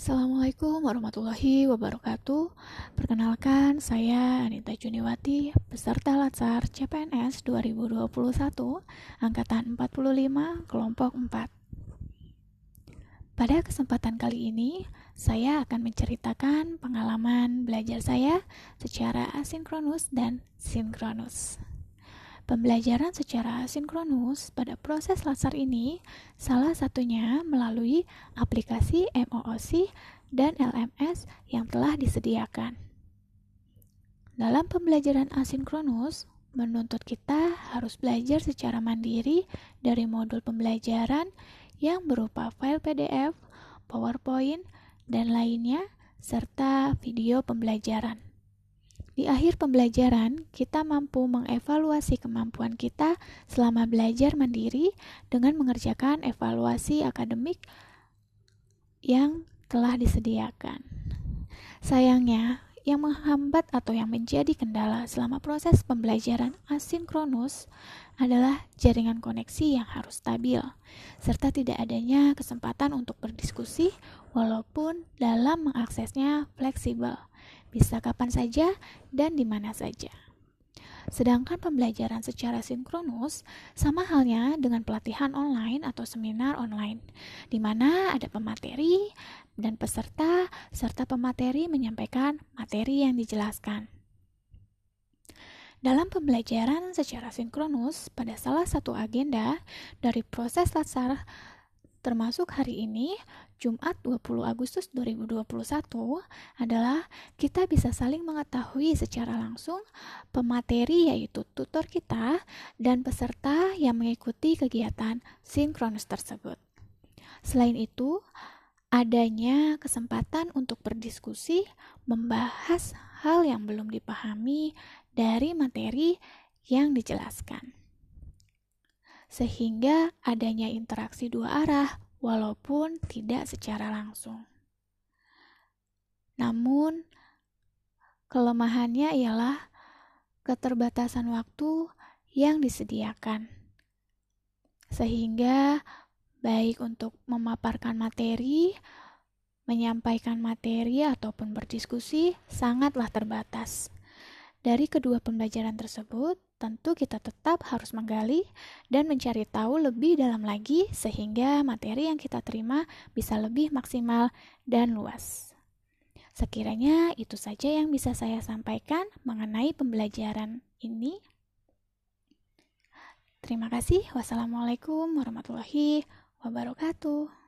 Assalamualaikum warahmatullahi wabarakatuh. Perkenalkan, saya Anita Juniwati, peserta Latsar CPNS 2021, angkatan 45, kelompok 4. Pada kesempatan kali ini, saya akan menceritakan pengalaman belajar saya secara asinkronus dan sinkronus. Pembelajaran secara sinkronus pada proses laser ini salah satunya melalui aplikasi MOOC dan LMS yang telah disediakan. Dalam pembelajaran asinkronus, menuntut kita harus belajar secara mandiri dari modul pembelajaran yang berupa file PDF, PowerPoint, dan lainnya, serta video pembelajaran. Di akhir pembelajaran, kita mampu mengevaluasi kemampuan kita selama belajar mandiri dengan mengerjakan evaluasi akademik yang telah disediakan. Sayangnya, yang menghambat atau yang menjadi kendala selama proses pembelajaran asinkronus adalah jaringan koneksi yang harus stabil, serta tidak adanya kesempatan untuk berdiskusi walaupun dalam mengaksesnya fleksibel bisa kapan saja dan di mana saja. Sedangkan pembelajaran secara sinkronus sama halnya dengan pelatihan online atau seminar online, di mana ada pemateri dan peserta, serta pemateri menyampaikan materi yang dijelaskan. Dalam pembelajaran secara sinkronus, pada salah satu agenda dari proses latsar termasuk hari ini, Jumat 20 Agustus 2021 adalah kita bisa saling mengetahui secara langsung pemateri yaitu tutor kita dan peserta yang mengikuti kegiatan sinkronus tersebut. Selain itu, adanya kesempatan untuk berdiskusi membahas hal yang belum dipahami dari materi yang dijelaskan sehingga adanya interaksi dua arah walaupun tidak secara langsung. Namun, kelemahannya ialah keterbatasan waktu yang disediakan, sehingga baik untuk memaparkan materi, menyampaikan materi, ataupun berdiskusi sangatlah terbatas. Dari kedua pembelajaran tersebut, tentu kita tetap harus menggali dan mencari tahu lebih dalam lagi sehingga materi yang kita terima bisa lebih maksimal dan luas. Sekiranya itu saja yang bisa saya sampaikan mengenai pembelajaran ini. Terima kasih. Wassalamualaikum warahmatullahi wabarakatuh.